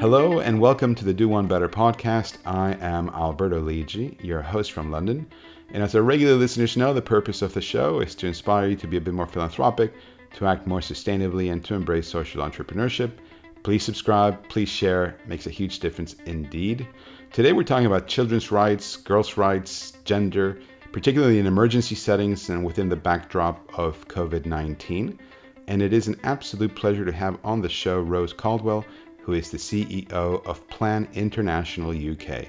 Hello and welcome to the Do One Better podcast. I am Alberto Lidji, your host from London. And as our regular listeners know, the purpose of the show is to inspire you to be a bit more philanthropic, to act more sustainably, and to embrace social entrepreneurship. Please subscribe, please share, it makes a huge difference indeed. Today we're talking about children's rights, girls' rights, gender, particularly in emergency settings and within the backdrop of COVID 19. And it is an absolute pleasure to have on the show Rose Caldwell, who is the CEO of Plan International UK.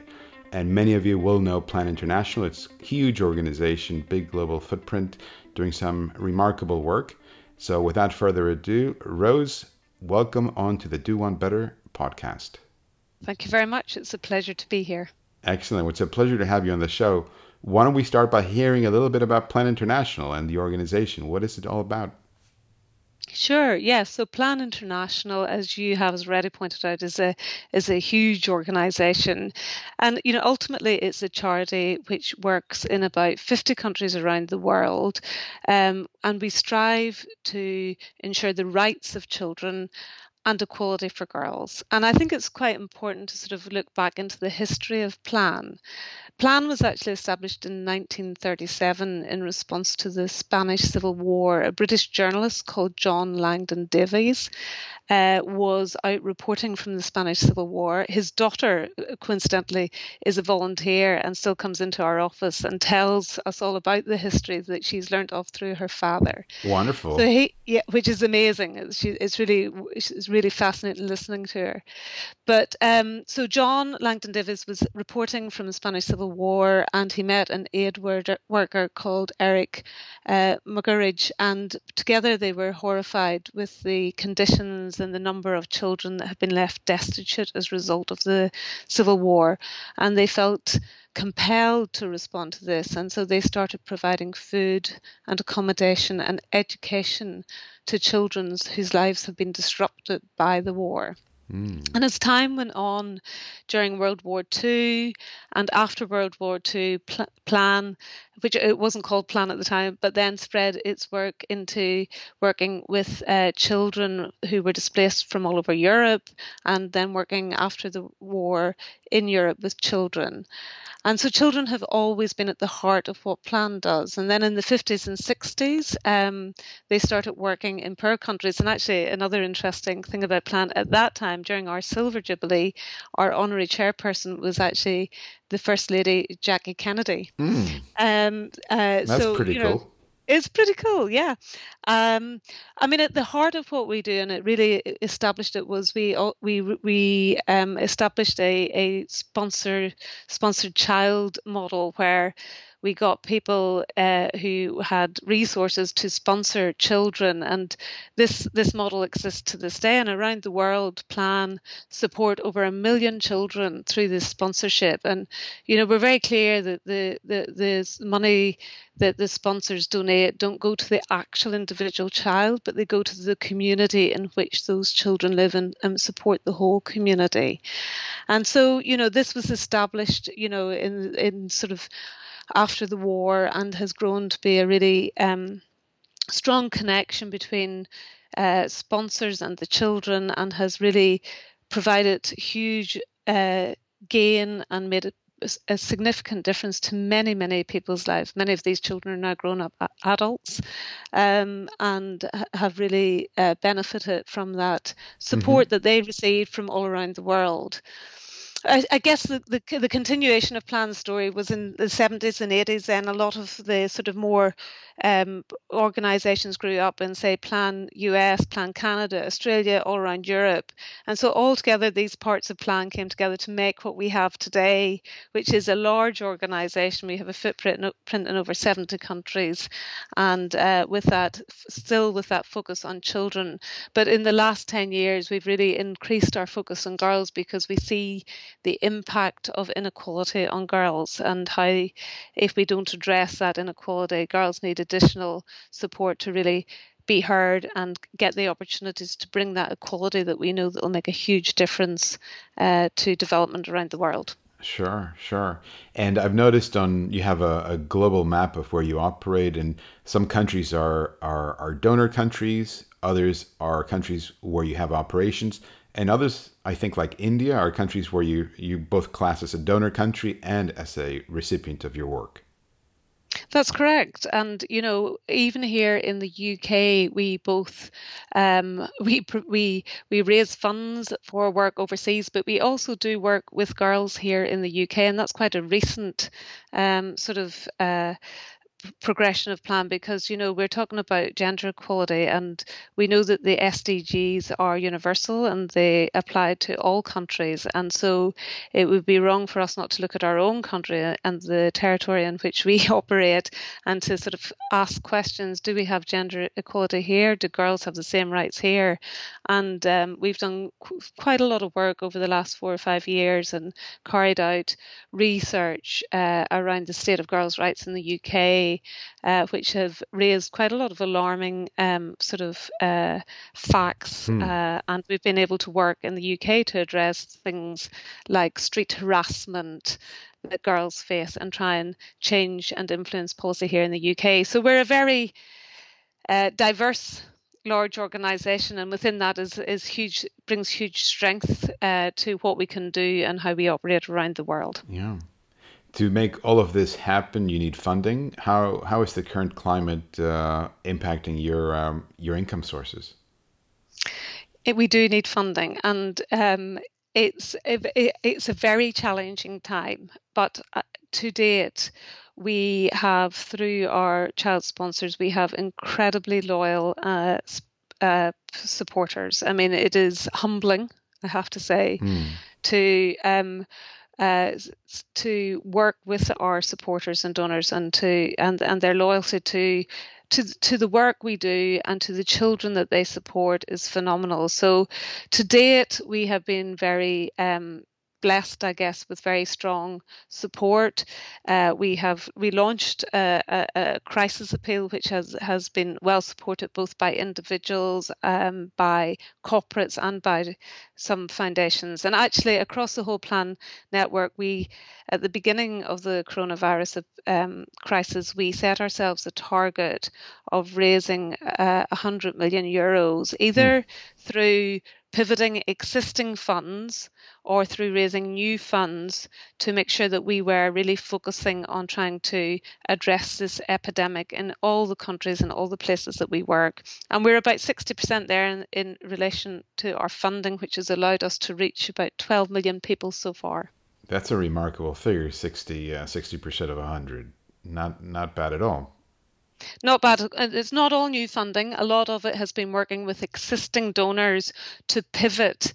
And many of you will know Plan International. It's a huge organization, big global footprint, doing some remarkable work. So without further ado, Rose, welcome on to the Do One Better podcast. Thank you very much. It's a pleasure to be here. Excellent. It's a pleasure to have you on the show. Why don't we start by hearing a little bit about Plan International and the organization? What is it all about? Sure. Yes. So Plan International, as you have already pointed out, is a is a huge organisation, and you know ultimately it's a charity which works in about fifty countries around the world, um, and we strive to ensure the rights of children and equality for girls. And I think it's quite important to sort of look back into the history of Plan. Plan was actually established in 1937 in response to the Spanish Civil War. A British journalist called John Langdon Davies uh, was out reporting from the Spanish Civil War. His daughter, coincidentally, is a volunteer and still comes into our office and tells us all about the history that she's learnt of through her father. Wonderful. So he, yeah, which is amazing. It's, it's really, it's really fascinating listening to her. But um, so John Langdon-Davies was reporting from the Spanish Civil War, and he met an aid worker called Eric uh, Muggeridge, and together they were horrified with the conditions and the number of children that had been left destitute as a result of the Civil War. And they felt compelled to respond to this. And so they started providing food and accommodation and education to children whose lives have been disrupted by the war. Mm. And as time went on during World War II and after World War II, pl- Plan, which it wasn't called Plan at the time, but then spread its work into working with uh, children who were displaced from all over Europe and then working after the war in Europe with children. And so children have always been at the heart of what Plan does. And then in the 50s and 60s, um, they started working in poor countries. And actually, another interesting thing about Plan at that time, during our Silver Jubilee, our honorary chairperson was actually the First Lady Jackie Kennedy. Mm. Um, uh, That's so, pretty you know, cool. It's pretty cool, yeah. Um, I mean, at the heart of what we do, and it really established it was we we we um, established a a sponsor sponsored child model where we got people uh, who had resources to sponsor children, and this this model exists to this day. And around the world, Plan support over a million children through this sponsorship. And you know, we're very clear that the the the money that the sponsors donate don't go to the actual individual child, but they go to the community in which those children live and, and support the whole community. And so, you know, this was established, you know, in in sort of after the war and has grown to be a really um, strong connection between uh, sponsors and the children and has really provided huge uh, gain and made it a significant difference to many, many people's lives. Many of these children are now grown up adults um, and have really uh, benefited from that support mm-hmm. that they received from all around the world. I, I guess the, the, the continuation of Plan's story was in the 70s and 80s, and a lot of the sort of more um, organizations grew up in, say, Plan US, Plan Canada, Australia, all around Europe. And so, altogether, these parts of Plan came together to make what we have today, which is a large organization. We have a footprint in over 70 countries, and uh, with that, still with that focus on children. But in the last 10 years, we've really increased our focus on girls because we see the impact of inequality on girls and how, if we don't address that inequality, girls need additional support to really be heard and get the opportunities to bring that equality that we know that will make a huge difference uh, to development around the world. Sure, sure. And I've noticed on you have a, a, global map of where you operate, and some countries are, are are donor countries, others are countries where you have operations, And others, I think, like India, are countries where you, you both class as a donor country and as a recipient of your work. That's correct, and you know, even here in the UK, we both um, we we we raise funds for work overseas, but we also do work with girls here in the UK, and that's quite a recent um, sort of uh, progression of plan because you know we're talking about gender equality and we know that the SDGs are universal and they apply to all countries. And so it would be wrong for us not to look at our own country and the territory in which we operate and to sort of ask questions do we have gender equality here? Do girls have the same rights here? And um, we've done qu- quite a lot of work over the last four or five years and carried out research uh, around the state of girls' rights in the UK uh, which have raised quite a lot of alarming um, sort of uh, facts. Hmm. Uh, and we've been able to work in the UK to address things like street harassment that girls face and try and change and influence policy here in the UK. So we're a very uh, diverse large organization and within that is is huge brings huge strength uh, to what we can do and how we operate around the world yeah to make all of this happen, you need funding. How how is the current climate uh, impacting your um, your income sources? It, we do need funding, and um, it's it, it's a very challenging time. But uh, to date, we have through our child sponsors, we have incredibly loyal uh, uh, supporters. I mean, it is humbling, I have to say, mm. to um, uh, to work with our supporters and donors and to and and their loyalty to to to the work we do and to the children that they support is phenomenal. So to date we have been very um, blessed, I guess, with very strong support. Uh, we have relaunched a, a, a, crisis appeal, which has, has been well supported both by individuals, um, by corporates, and by some foundations. And actually, across the whole plan network, we at the beginning of the coronavirus um, crisis, we set ourselves a target of raising uh, 100 million euros, either mm. through pivoting existing funds or through raising new funds to make sure that we were really focusing on trying to address this epidemic in all the countries and all the places that we work. And we're about 60% there in, in relation to our funding, which has allowed us to reach about 12 million people so far. That's a remarkable figure 60, uh, 60% of 100. Not, not bad at all. Not bad. It's not all new funding. A lot of it has been working with existing donors to pivot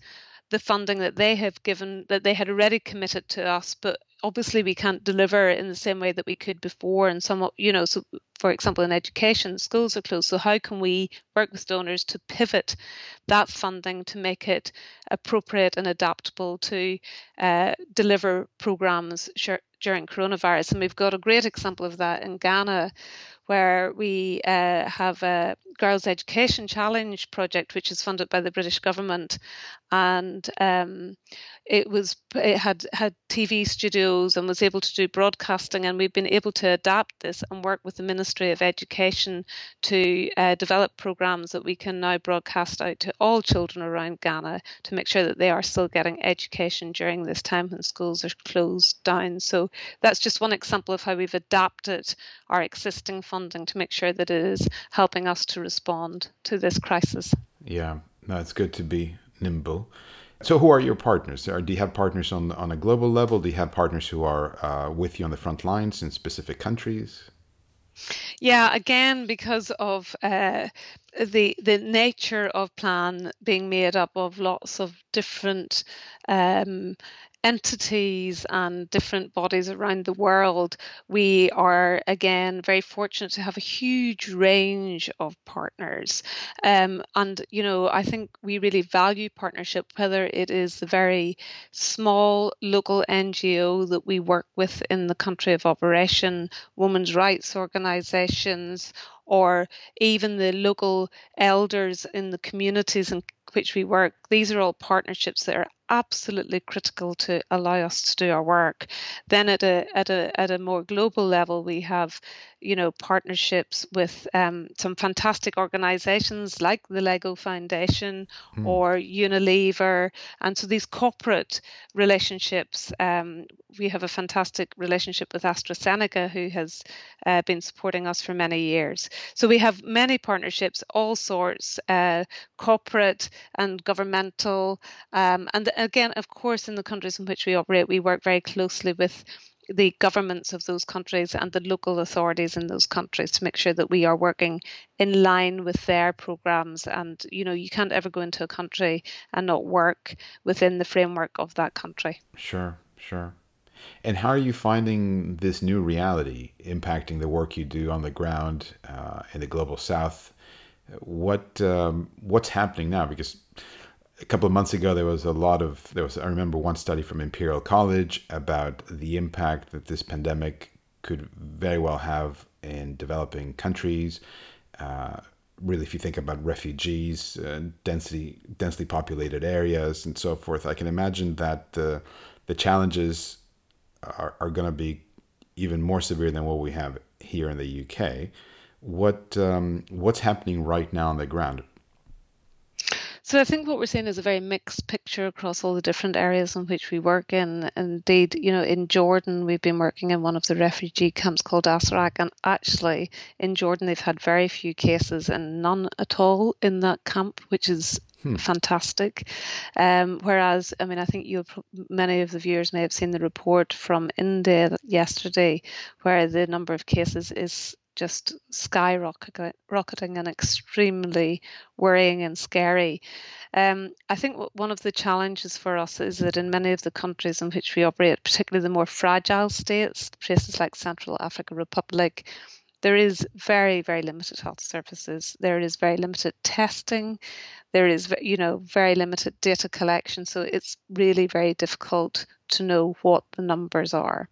the funding that they have given that they had already committed to us but obviously we can't deliver in the same way that we could before and some you know so for example in education schools are closed so how can we work with donors to pivot that funding to make it appropriate and adaptable to uh, deliver programs during coronavirus and we've got a great example of that in ghana where we uh, have a Girls Education Challenge project, which is funded by the British government, and um, it was it had had TV studios and was able to do broadcasting, and we've been able to adapt this and work with the Ministry of Education to uh, develop programs that we can now broadcast out to all children around Ghana to make sure that they are still getting education during this time when schools are closed down. So that's just one example of how we've adapted our existing funding to make sure that it is helping us to respond to this crisis. Yeah, no, it's good to be nimble. So, who are your partners? do you have partners on on a global level? Do you have partners who are uh, with you on the front lines in specific countries? Yeah, again, because of uh, the the nature of plan being made up of lots of different um, entities and different bodies around the world, we are again very fortunate to have a huge range of partners. Um, and, you know, I think we really value partnership, whether it is the very small local NGO that we work with in the country of operation, women's rights organizations, or even the local elders in the communities in which we work. These are all partnerships that are absolutely critical to allow us to do our work. Then at a at a at a more global level, we have you know partnerships with um, some fantastic organisations like the Lego Foundation mm. or Unilever, and so these corporate relationships. Um, we have a fantastic relationship with AstraZeneca, who has uh, been supporting us for many years. So we have many partnerships, all sorts, uh, corporate and governmental, um, and again, of course, in the countries in which we operate, we work very closely with the governments of those countries and the local authorities in those countries to make sure that we are working in line with their programs. And you know you can't ever go into a country and not work within the framework of that country. Sure sure. And how are you finding this new reality impacting the work you do on the ground uh, in the global south? What um, what's happening now? Because a couple of months ago there was a lot of there was i remember one study from imperial college about the impact that this pandemic could very well have in developing countries. Uh, really if you think about refugees uh, density densely populated areas and so forth i can imagine that the the challenges are, are going to be even more severe than what we have here in the uk what um, what's happening right now on the ground so I think what we're seeing is a very mixed picture across all the different areas in which we work in. Indeed, you know, in Jordan, we've been working in one of the refugee camps called Azraq, and actually in Jordan, they've had very few cases and none at all in that camp, which is Hmm. fantastic. Um, whereas, I mean, I think you many of the viewers may have seen the report from India yesterday, where the number of cases is just skyrocketing and extremely worrying and scary. Um, I think one of the challenges for us is that in many of the countries in which we operate, particularly the more fragile states, places like Central African Republic, there is very, very limited health services. There is very limited testing. There is, you know, very limited data collection. So it's really very difficult to know what the numbers are.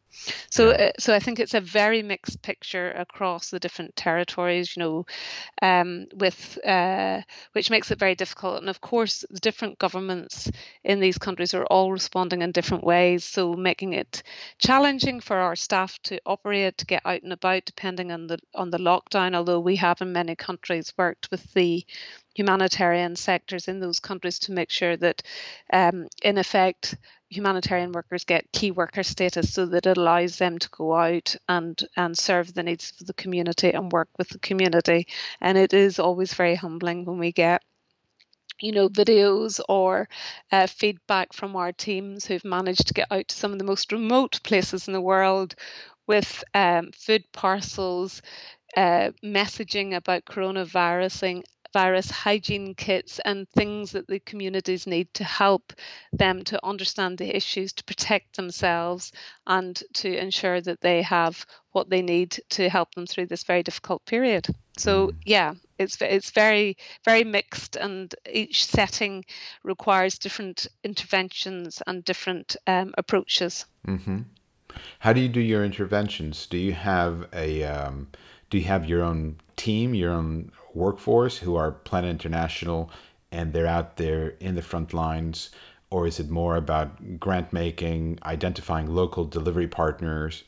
So, yeah. uh, so I think it's a very mixed picture across the different territories, you know, um, with uh, which makes it very difficult. And of course, the different governments in these countries are all responding in different ways, so making it challenging for our staff to operate, to get out and about, depending on the on the lockdown. Although we have in many countries worked with the humanitarian sectors in those countries to make sure that, um, in effect, humanitarian workers get key worker status so that it allows them to go out and and serve the needs of the community and work with the community. And it is always very humbling when we get you know videos or uh, feedback from our teams who've managed to get out to some of the most remote places in the world with um, food parcels uh, messaging about coronavirus virus hygiene kits and things that the communities need to help them to understand the issues, to protect themselves, and to ensure that they have what they need to help them through this very difficult period. So mm. yeah, it's it's very very mixed, and each setting requires different interventions and different um, approaches. Mm-hmm. How do you do your interventions? Do you have a um, do you have your own team, your own workforce who are Plan International and they're out there in the front lines? Or is it more about grant making, identifying local delivery partners,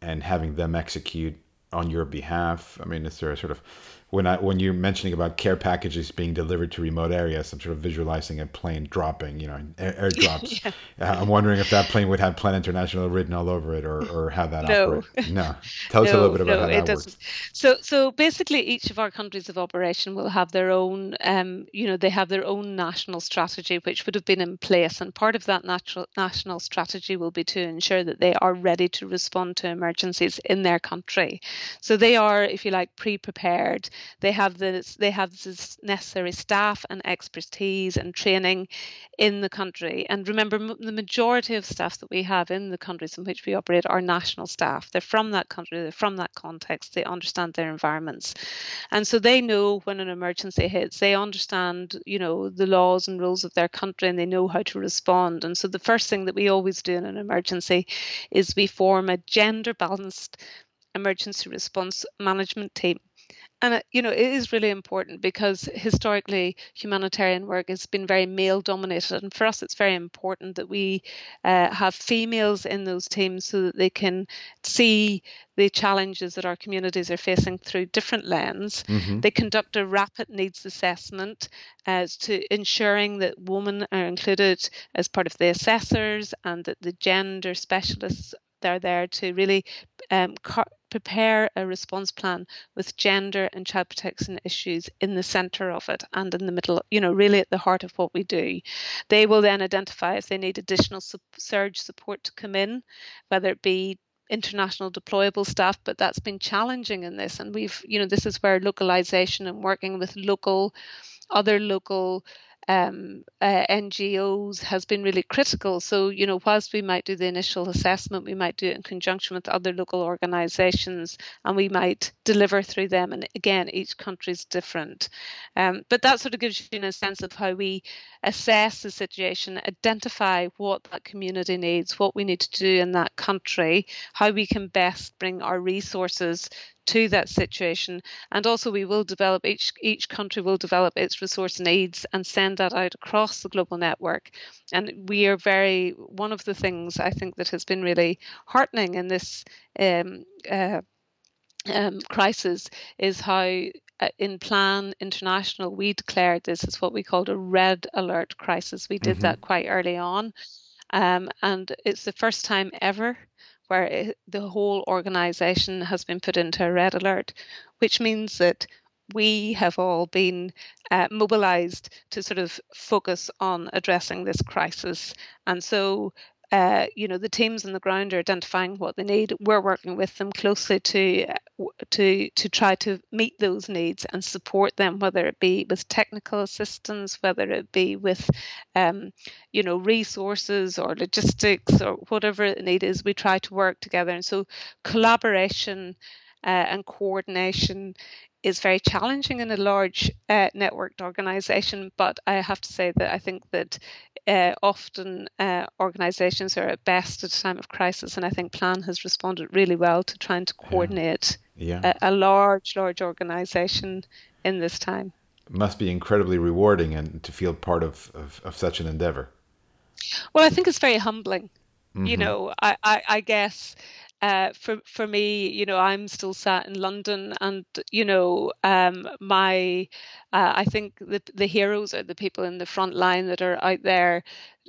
and having them execute on your behalf? I mean, is there a sort of when I when you're mentioning about care packages being delivered to remote areas, I'm sort of visualizing a plane dropping, you know, air, airdrops. yeah. uh, I'm wondering if that plane would have Plan International written all over it, or or how that no. operates. No, tell us a little bit about no, how that it doesn't. works. So so basically, each of our countries of operation will have their own, um, you know, they have their own national strategy, which would have been in place, and part of that natural national strategy will be to ensure that they are ready to respond to emergencies in their country. So they are, if you like, pre-prepared they have the they have the necessary staff and expertise and training in the country. And remember, the majority of staff that we have in the countries in which we operate are national staff. They're from that country. They're from that context. They understand their environments, and so they know when an emergency hits. They understand, you know, the laws and rules of their country, and they know how to respond. And so the first thing that we always do in an emergency is we form a gender balanced emergency response management team and uh, you know it is really important because historically humanitarian work has been very male dominated and for us it's very important that we uh, have females in those teams so that they can see the challenges that our communities are facing through different lens mm-hmm. they conduct a rapid needs assessment as to ensuring that women are included as part of the assessors and that the gender specialists they're there to really um, prepare a response plan with gender and child protection issues in the center of it and in the middle, you know, really at the heart of what we do. They will then identify if they need additional surge support to come in, whether it be international deployable staff but that's been challenging in this and we've you know this is where localization and working with local other local um, uh, NGOs has been really critical. So, you know, whilst we might do the initial assessment, we might do it in conjunction with other local organisations and we might deliver through them. And again, each country is different. Um, but that sort of gives you a sense of how we assess the situation, identify what that community needs, what we need to do in that country, how we can best bring our resources to that situation and also we will develop each each country will develop its resource needs and send that out across the global network and we are very one of the things i think that has been really heartening in this um, uh, um, crisis is how uh, in Plan International, we declared this as what we called a red alert crisis. We did mm-hmm. that quite early on. Um, and it's the first time ever where it, the whole organization has been put into a red alert, which means that we have all been uh, mobilized to sort of focus on addressing this crisis. And so uh, you know the teams on the ground are identifying what they need. We're working with them closely to to to try to meet those needs and support them, whether it be with technical assistance, whether it be with um, you know resources or logistics or whatever the need is. We try to work together, and so collaboration and coordination is very challenging in a large uh, networked organization. But I have to say that I think that uh, often uh, organizations are at best at a time of crisis, and I think Plan has responded really well to trying to coordinate yeah. Yeah. A, a, large, large organization in this time. It must be incredibly rewarding and to feel part of, of, of such an endeavor. Well, I think it's very humbling. Mm-hmm. You know, I, I, I guess uh, for for me, you know, I'm still sat in London, and you know, um, my uh, I think the the heroes are the people in the front line that are out there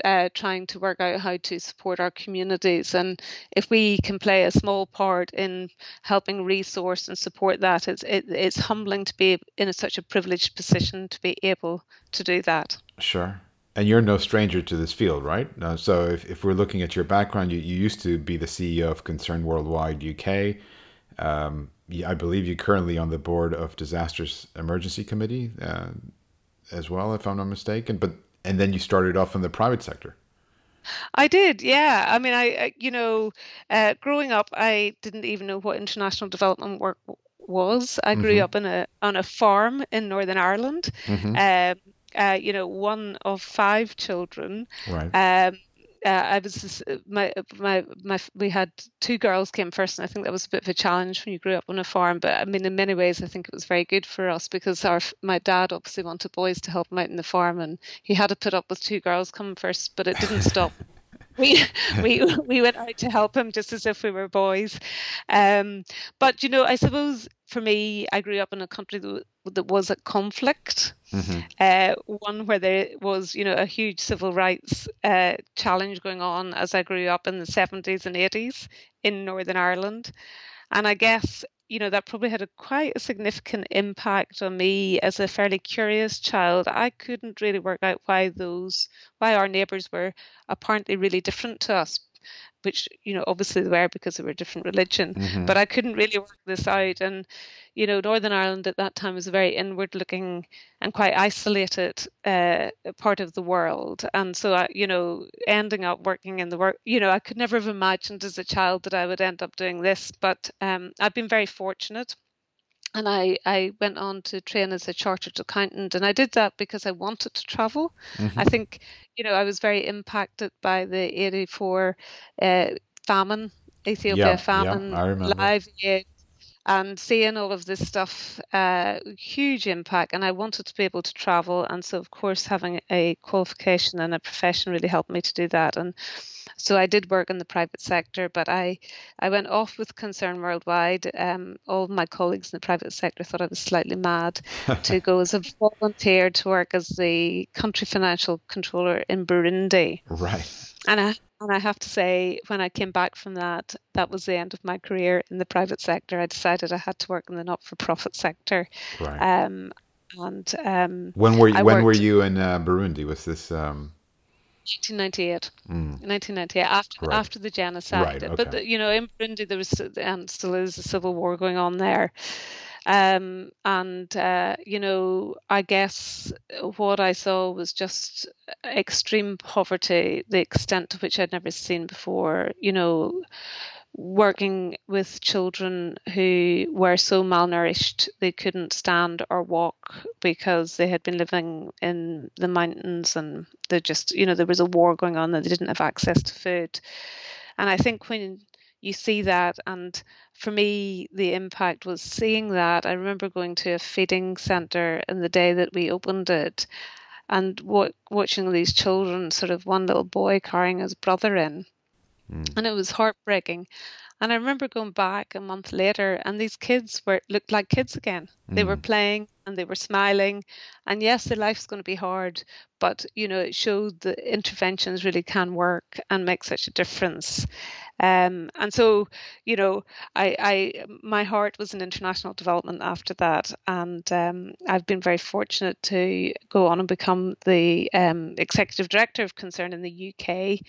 uh, trying to work out how to support our communities. And if we can play a small part in helping resource and support that, it's it, it's humbling to be in a, such a privileged position to be able to do that. Sure and you're no stranger to this field, right? Uh, so if, if we're looking at your background, you, you used to be the CEO of Concern Worldwide UK. Um, I believe you're currently on the board of Disasters Emergency Committee uh, as well, if I'm not mistaken. But and then you started off in the private sector. I did, yeah. I mean, I, I you know, uh, growing up, I didn't even know what international development work was. I grew mm-hmm. up in a on a farm in Northern Ireland. Mm-hmm. Um, uh, you know, one of five children. Right. Um, uh, I was my my my we had two girls came first, and I think that was a bit of a challenge when you grew up on a farm. But I mean, in many ways, I think it was very good for us because our my dad obviously wanted boys to help him out in the farm, and he had to put up with two girls coming first, but it didn't stop. we we we went out to help him just as if we were boys. Um, but you know, I suppose for me, I grew up in a country that, that was at conflict, mm-hmm. uh, one where there was, you know, a huge civil rights uh, challenge going on as I grew up in the 70s and 80s in Northern Ireland. And I guess, you know, that probably had a quite a significant impact on me as a fairly curious child. I couldn't really work out why those, why our neighbours were apparently really different to us which you know obviously they were because they were a different religion mm-hmm. but i couldn't really work this out and you know northern ireland at that time was a very inward looking and quite isolated uh, part of the world and so I, you know ending up working in the work you know i could never have imagined as a child that i would end up doing this but um, i've been very fortunate and I, I went on to train as a chartered accountant and I did that because I wanted to travel. Mm-hmm. I think, you know, I was very impacted by the 84 uh, famine, Ethiopia yeah, famine, yeah, live aid. And seeing all of this stuff, uh, huge impact. And I wanted to be able to travel, and so of course having a qualification and a profession really helped me to do that. And so I did work in the private sector, but I, I went off with Concern Worldwide. Um, all my colleagues in the private sector thought I was slightly mad to go as a volunteer to work as the country financial controller in Burundi. Right. And I, and I have to say, when I came back from that, that was the end of my career in the private sector. I decided I had to work in the not-for-profit sector. Right. Um, and um, when were you, I when were you in uh, Burundi? Was this um, 1998. mm, 1998 after Right. after the genocide Right, but the, you know in Burundi there was and still is a civil war going on there um and uh you know I guess what I saw was just extreme poverty the extent to which I'd never seen before you know working with children who were so malnourished they couldn't stand or walk because they had been living in the mountains and they just you know there was a war going on and they didn't have access to food. And i think when you see that and for me the impact was seeing that i remember going to a feeding center in the day that we opened it and wa- watching these children sort of one little boy carrying his brother in mm, and it was heartbreaking. And I remember going back a month later, and these kids were looked like kids again. They were Mm. playing and they were smiling. And yes, their life's going to be hard, but you know, it showed that interventions really can work and make such a difference. Um, and so, you know, I, I, my heart was in international development after that, and um, I've been very fortunate to go on and become the um, executive director of Concern in the UK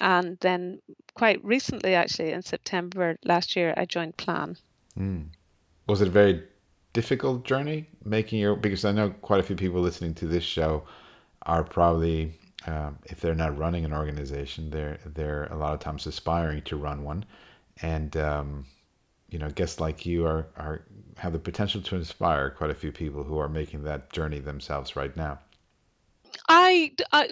and then quite recently actually in september last year i joined plan mm. was it a very difficult journey making your? Because I know quite a few people listening to this show are probably, um, if they're not running an organization, they're they're a lot of times aspiring to run one, and um, you know, guests like you are are have the potential to inspire quite a few people who are making that journey themselves right now. I, I,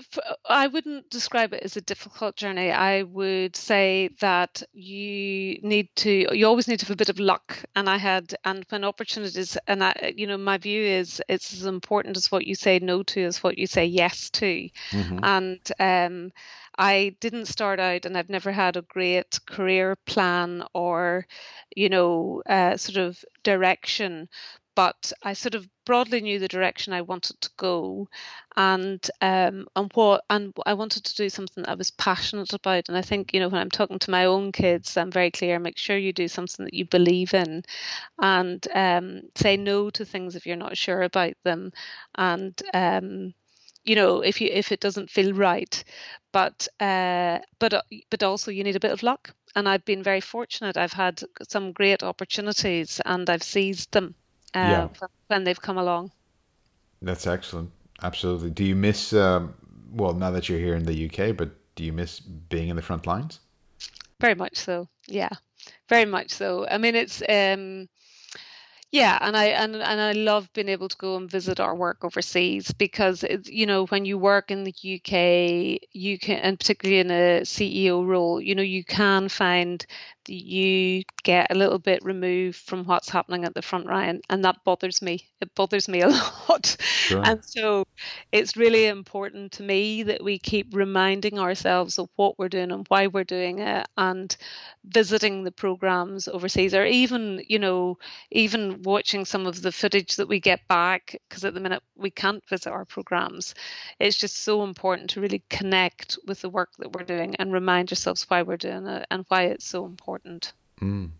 I wouldn't describe it as a difficult journey. I would say that you need to, you always need to have a bit of luck. And I had, and when opportunities, and I, you know, my view is it's as important as what you say no to as what you say yes to. Mhm. And um, I didn't start out, and I've never had a great career plan or, you know, uh, sort of direction. But I sort of broadly knew the direction I wanted to go, and um, and what and I wanted to do something that I was passionate about. And I think you know when I'm talking to my own kids, I'm very clear. Make sure you do something that you believe in, and um, say no to things if you're not sure about them, and um, you know if you if it doesn't feel right but uh but uh, but also you need a bit of luck and i've been very fortunate i've had some great opportunities and i've seized them uh, Yeah. when- they've come along That's excellent. Absolutely. Do you miss? Um, well, now that you're here in the UK, but do you miss being in the front lines? very much so yeah very much so i mean it's um yeah and i and, and i love being able to go and visit our work overseas because it's you know when you work in the uk you can and particularly in a ceo role you know you can find that you get a little bit removed from what's happening at the front line and that bothers me it bothers me a lot Sure. and so it's really important to me that we keep reminding ourselves of what we're doing and why we're doing it and visiting the programs overseas or even you know even watching some of the footage that we get back because at the minute we can't visit our programs it's just so important to really connect with the work that we're doing and remind yourselves why we're doing it and why it's so important Mm.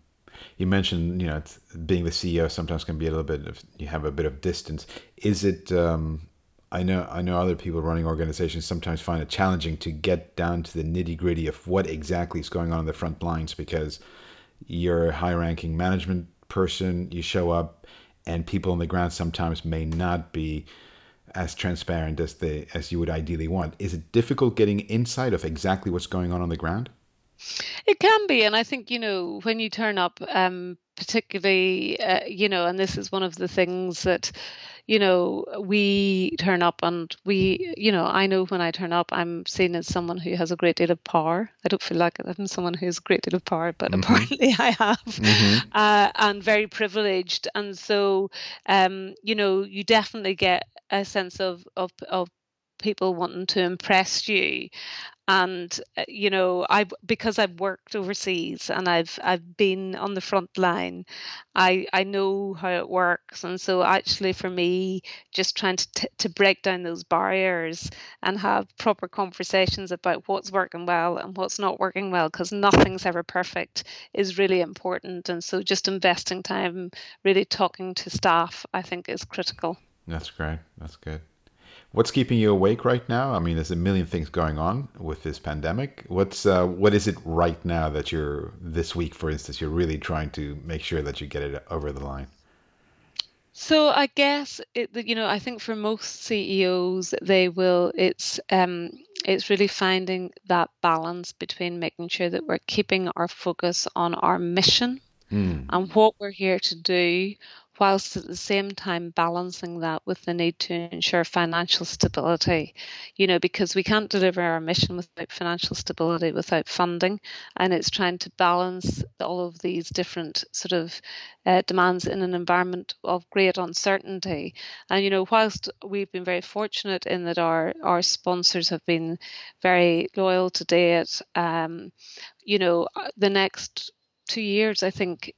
You mentioned, you know, being the CEO sometimes can be a little bit of you have a bit of distance. Is it? Um, I know, I know, other people running organizations sometimes find it challenging to get down to the nitty gritty of what exactly is going on in the front lines because you're a high-ranking management person. You show up, and people on the ground sometimes may not be as transparent as they as you would ideally want. Is it difficult getting insight of exactly what's going on on the ground? It can be, and I think you know when you turn up, um, particularly, uh, you know, and this is one of the things that, you know, we turn up and we, you know, I know when I turn up, I'm seen as someone who has a great deal of power. I don't feel like I'm someone who has a great deal of power, but mm-hmm. apparently I have, mm-hmm. uh, and very privileged. And so, um, you know, you definitely get a sense of of of people wanting to impress you. And uh, you know i because i've worked overseas and i've i've been on the front line i i know how it works. And so actually for me just trying to t- to break down those barriers and have proper conversations about what's working well and what's not working well because nothing's ever perfect is really important. And so just investing time really talking to staff i think is critical. That's great. That's good What's keeping you awake right now? I mean, there's a million things going on with this pandemic. What's uh, what is it right now that you're this week, for instance, you're really trying to make sure that you get it over the line? So I guess it, you know I think for most CEOs they will it's um, it's really finding that balance between making sure that we're keeping our focus on our mission mm. and what we're here to do whilst at the same time balancing that with the need to ensure financial stability, you know, because we can't deliver our mission without financial stability, without funding. And it's trying to balance all of these different sort of uh, demands in an environment of great uncertainty. And, you know, whilst we've been very fortunate in that our, our sponsors have been very loyal to date, um, you know, uh, the next two years, I think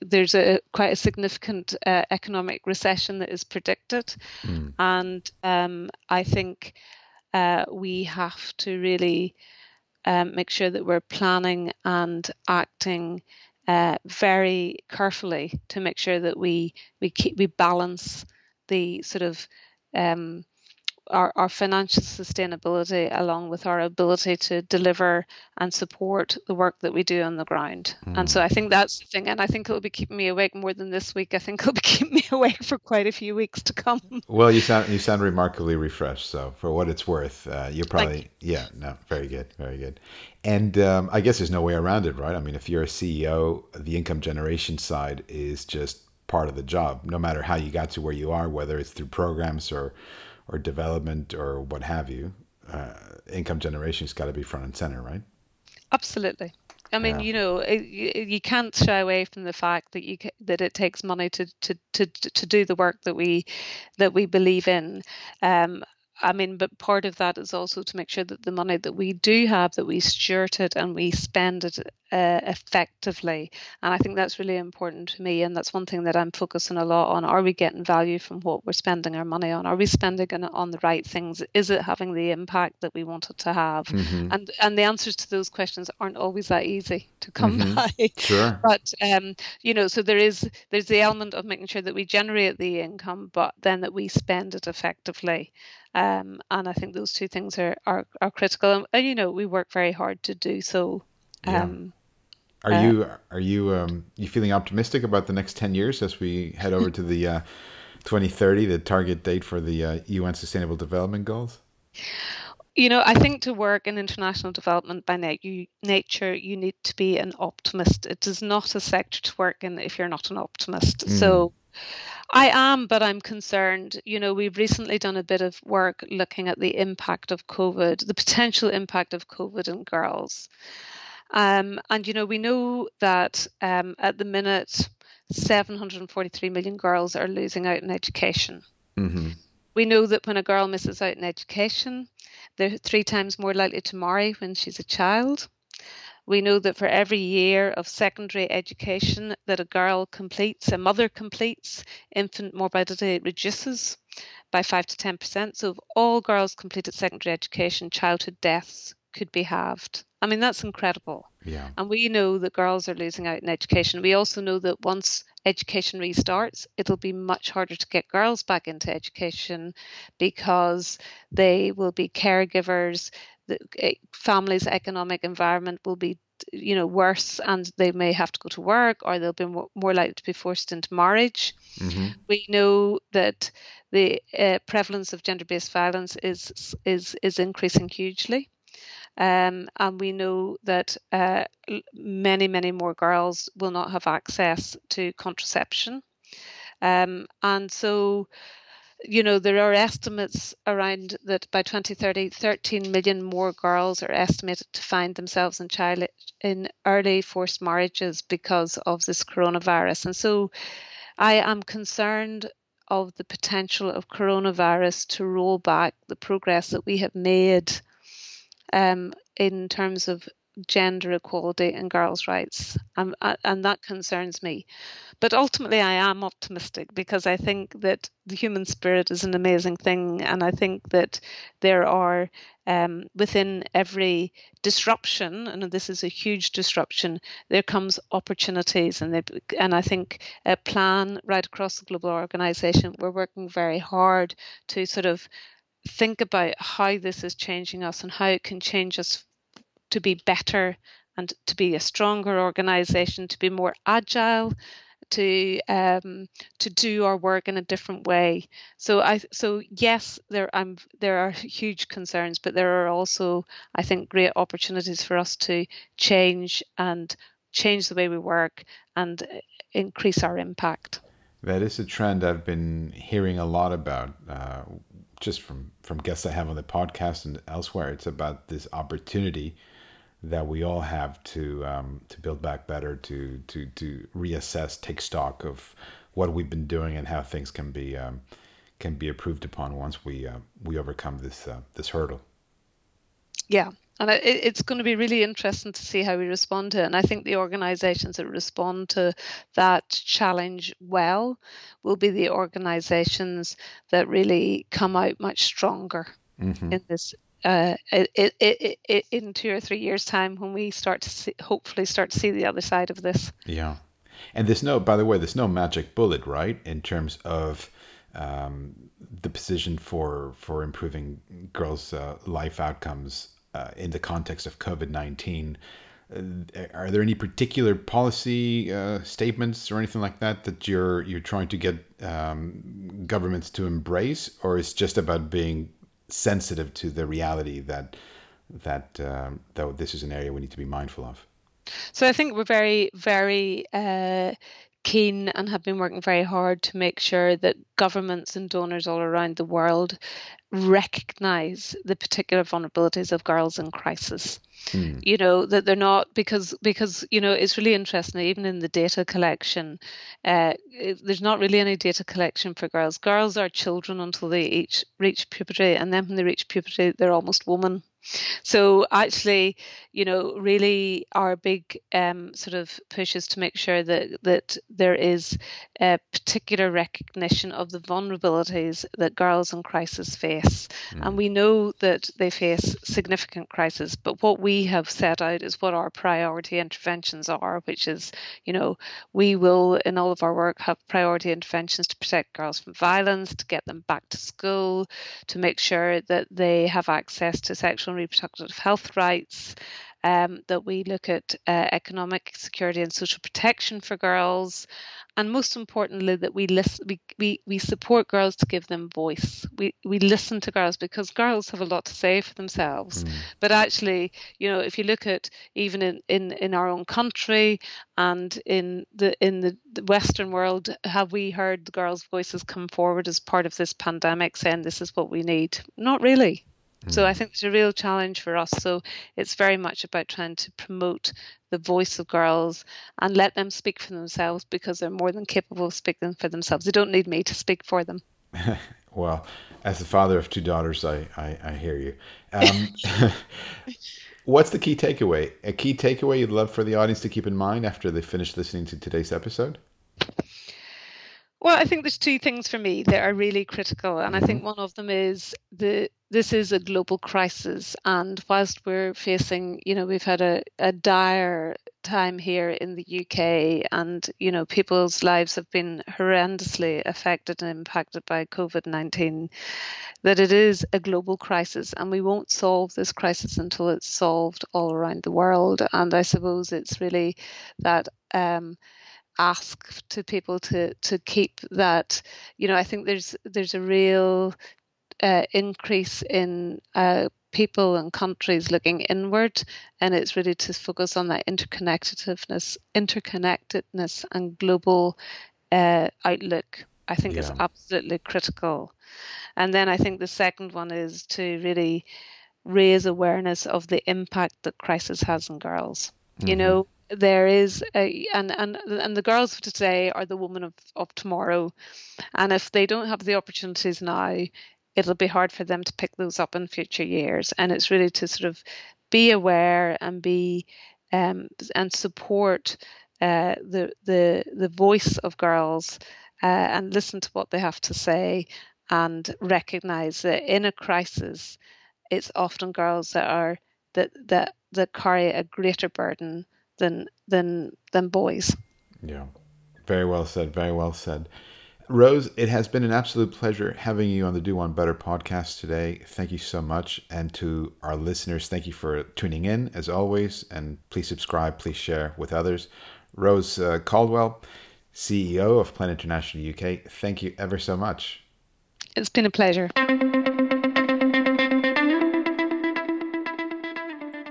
there's a quite a significant uh, economic recession that is predicted, mm. and um, I think uh, we have to really um, make sure that we're planning and acting uh, very carefully to make sure that we we keep we balance the sort of um, our, our financial sustainability along with our ability to deliver and support the work that we do on the ground. Mm. And so I think that's the thing. And I think it'll be keeping me awake more than this week. I think it'll be keeping me awake for quite a few weeks to come. Well, you sound you sound remarkably refreshed. So for what it's worth, uh, you're probably yeah, no, very good, very good. And um, I guess there's no way around it, right? I mean, if you're a CEO, the income generation side is just part of the job, no matter how you got to where you are, whether it's through programs or or development or what have you, uh, income generation's got to be front and center, right? Absolutely. I mean, yeah. you know, it, you can't shy away from the fact that you that it takes money to to to to do the work that we that we believe in. Um, I mean, but part of that is also to make sure that the money that we do have, that we steward it and we spend it uh, effectively. And I think that's really important to me. And that's one thing that I'm focusing a lot on. Are we getting value from what we're spending our money on? Are we spending it on the right things? Is it having the impact that we want it to have? Mm-hmm. And and the answers to those questions aren't always that easy to come mm-hmm. by. Sure. But um, you know, so there is there's the element of making sure that we generate the income, but then that we spend it effectively. Um, and I think those two things are, are, are critical. And, you know, we work very hard to do so. Um, yeah. Are uh, you are you um, you feeling optimistic about the next ten years as we head over to the uh, 2030, the target date for the uh, UN Sustainable Development Goals? You know, I think to work in international development by you, nature, you need to be an optimist. It is not a sector to work in if you're not an optimist. Mm. So I am, but I'm concerned. You know, we've recently done a bit of work looking at the impact of COVID, the potential impact of COVID in girls. Um, and, you know, we know that um, at the minute, 743 million girls are losing out in education. Mm-hmm. We know that when a girl misses out in education, they're three times more likely to marry when she's a child. We know that for every year of secondary education that a girl completes, a mother completes, infant morbidity reduces by 5 to 10%. So if all girls completed secondary education, childhood deaths could be halved. I mean, that's incredible. Yeah. And we know that girls are losing out in education. We also know that once education restarts, it'll be much harder to get girls back into education because they will be caregivers, the eh, family's economic environment will be you know worse and they may have to go to work or they'll be more likely to be forced into marriage. Mm-hmm. we know that the uh, prevalence of gender-based violence is is is increasing hugely. Um, and we know that uh, many many more girls will not have access to contraception. Um, and so, you know, there are estimates around that by 2030, 13 million more girls are estimated to find themselves in child in early forced marriages because of this coronavirus. And so, I am concerned of the potential of coronavirus to roll back the progress that we have made um, in terms of gender equality and girls' rights, um, and that concerns me. But ultimately, I am optimistic because I think that the human spirit is an amazing thing, and I think that there are um, within every disruption, and this is a huge disruption, there comes opportunities, and they, and I think a plan right across the global organisation. We're working very hard to sort of think about how this is changing us and how it can change us to be better and to be a stronger organization, to be more agile, to um, to do our work in a different way. So I so yes, there I'm there are huge concerns, but there are also I think great opportunities for us to change and change the way we work and increase our impact. That is a trend I've been hearing a lot about, uh, just from from guests I have on the podcast and elsewhere. It's about this opportunity that we all have to um, to build back better, to to to reassess, take stock of what we've been doing and how things can be um, can be improved upon once we uh, we overcome this uh, this hurdle. Yeah, and it's going to be really interesting to see how we respond to it. And I think the organisations that respond to that challenge well will be the organisations that really come out much stronger mm-hmm. in this uh, it, it, it, in two or three years' time when we start to see, hopefully start to see the other side of this. Yeah, and there's no, by the way, there's no magic bullet, right? In terms of um, the position for for improving girls' uh, life outcomes uh, in the context of COVID nineteen. Uh, are there any particular policy uh, statements or anything like that that you're you're trying to get um, governments to embrace, or is just about being sensitive to the reality that that um, that this is an area we need to be mindful of. So I think we're very very uh, keen and have been working very hard to make sure that governments and donors all around the world recognize the particular vulnerabilities of girls in crisis. Mm. You know that they're not because because you know it's really interesting. Even in the data collection, uh, there's not really any data collection for girls. Girls are children until they each reach puberty, and then when they reach puberty, they're almost women. So actually, you know, really our big um, sort of push is to make sure that that there is a particular recognition of the vulnerabilities that girls in crisis face, mm. and we know that they face significant crisis. But what we have set out is what our priority interventions are, which is, you know, we will in all of our work have priority interventions to protect girls from violence, to get them back to school, to make sure that they have access to sexual and reproductive health rights, um, that we look at uh, economic security and social protection for girls, and most importantly, that we listen, we, we, we support girls to give them voice. We we listen to girls because girls have a lot to say for themselves. Mm. But actually, you know, if you look at even in, in, in our own country and in the in the, the Western world, have we heard the girls' voices come forward as part of this pandemic, saying this is what we need? Not really. So I mm. think it's a real challenge for us. So it's very much about trying to promote the voice of girls and let them speak for themselves because they're more than capable of speaking for themselves. They don't need me to speak for them. well, as the father of two daughters, I, I, I hear you. Um, what's the key takeaway? A key takeaway you'd love for the audience to keep in mind after they finish listening to today's episode? Well, I think there's two things for me that are really critical, and I think mm-hmm. one of them is the this is a global crisis, and whilst we're facing, you know, we've had a, a dire time here in the UK, and you know, people's lives have been horrendously affected and impacted by COVID nineteen. That it is a global crisis, and we won't solve this crisis until it's solved all around the world. And I suppose it's really that. Um, ask to people to to keep that you know i think there's there's a real uh, increase in uh, people and countries looking inward and it's really to focus on that interconnectedness interconnectedness and global uh, outlook I think yeah. is absolutely critical. And then I think the second one is to really raise awareness of the impact that crisis has on girls. Mm-hmm. You know, there is a and and and the girls of today are the women of, of tomorrow and if they don't have the opportunities now it'll be hard for them to pick those up in future years and it's really to sort of be aware and be um, and support uh, the the the voice of girls uh, and listen to what they have to say and recognize that in a crisis it's often girls that are that that that carry a greater burden than than than boys. Yeah, very well said. Very well said. Rose, it has been an absolute pleasure having you on the Do One Better podcast today. Thank you so much. And to our listeners, thank you for tuning in as always. And please subscribe, please share with others. Rose uh, Caldwell, CEO of Plan International UK, thank you ever so much. It's been a pleasure.